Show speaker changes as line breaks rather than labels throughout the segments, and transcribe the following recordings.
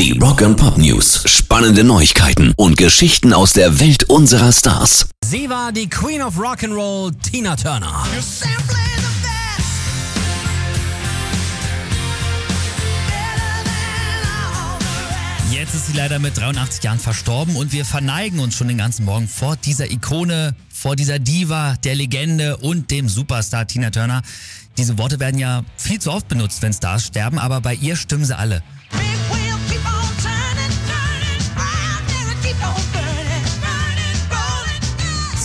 Die Rock and Pop News. Spannende Neuigkeiten und Geschichten aus der Welt unserer Stars.
Sie war die Queen of Rock'n'Roll, Tina Turner. Jetzt ist sie leider mit 83 Jahren verstorben und wir verneigen uns schon den ganzen Morgen vor dieser Ikone, vor dieser Diva, der Legende und dem Superstar Tina Turner. Diese Worte werden ja viel zu oft benutzt, wenn Stars sterben, aber bei ihr stimmen sie alle.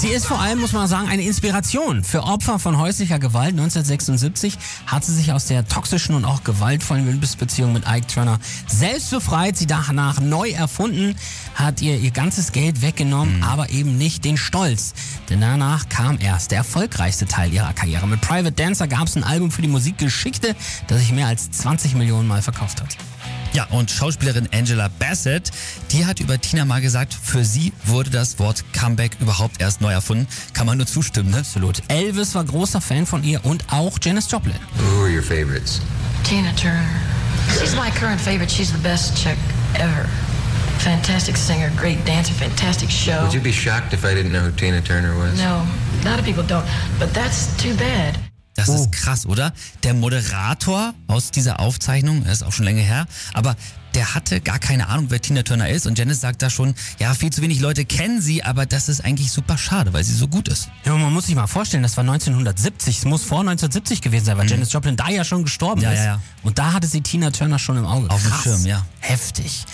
Sie ist vor allem, muss man sagen, eine Inspiration für Opfer von häuslicher Gewalt. 1976 hat sie sich aus der toxischen und auch gewaltvollen Liebesbeziehung mit Ike Turner selbst befreit, sie danach neu erfunden, hat ihr ihr ganzes Geld weggenommen, mhm. aber eben nicht den Stolz. Denn danach kam erst der erfolgreichste Teil ihrer Karriere. Mit Private Dancer gab es ein Album für die Musikgeschichte, das sich mehr als 20 Millionen Mal verkauft hat. Ja, und Schauspielerin Angela Bassett, die hat über Tina mal gesagt, für sie wurde das Wort Comeback überhaupt erst neu erfunden. Kann man nur zustimmen, ne? Absolut. Elvis war großer Fan von ihr und auch Janis Joplin.
Who are your favorites?
Tina Turner. She's my current favorite. She's the best chick ever. Fantastic singer, great dancer, fantastic show.
Would you be shocked if I didn't know who Tina Turner was?
No, a lot of people don't, but that's too bad.
Das oh. ist krass, oder? Der Moderator aus dieser Aufzeichnung, das ist auch schon länger her, aber der hatte gar keine Ahnung, wer Tina Turner ist. Und Janice sagt da schon, ja, viel zu wenig Leute kennen sie, aber das ist eigentlich super schade, weil sie so gut ist. Ja, man muss sich mal vorstellen, das war 1970. Es muss vor 1970 gewesen sein, weil mhm. Janis Joplin da ja schon gestorben ja, ist. Ja, ja. Und da hatte sie Tina Turner schon im Auge. Auf dem Schirm, ja. Heftig.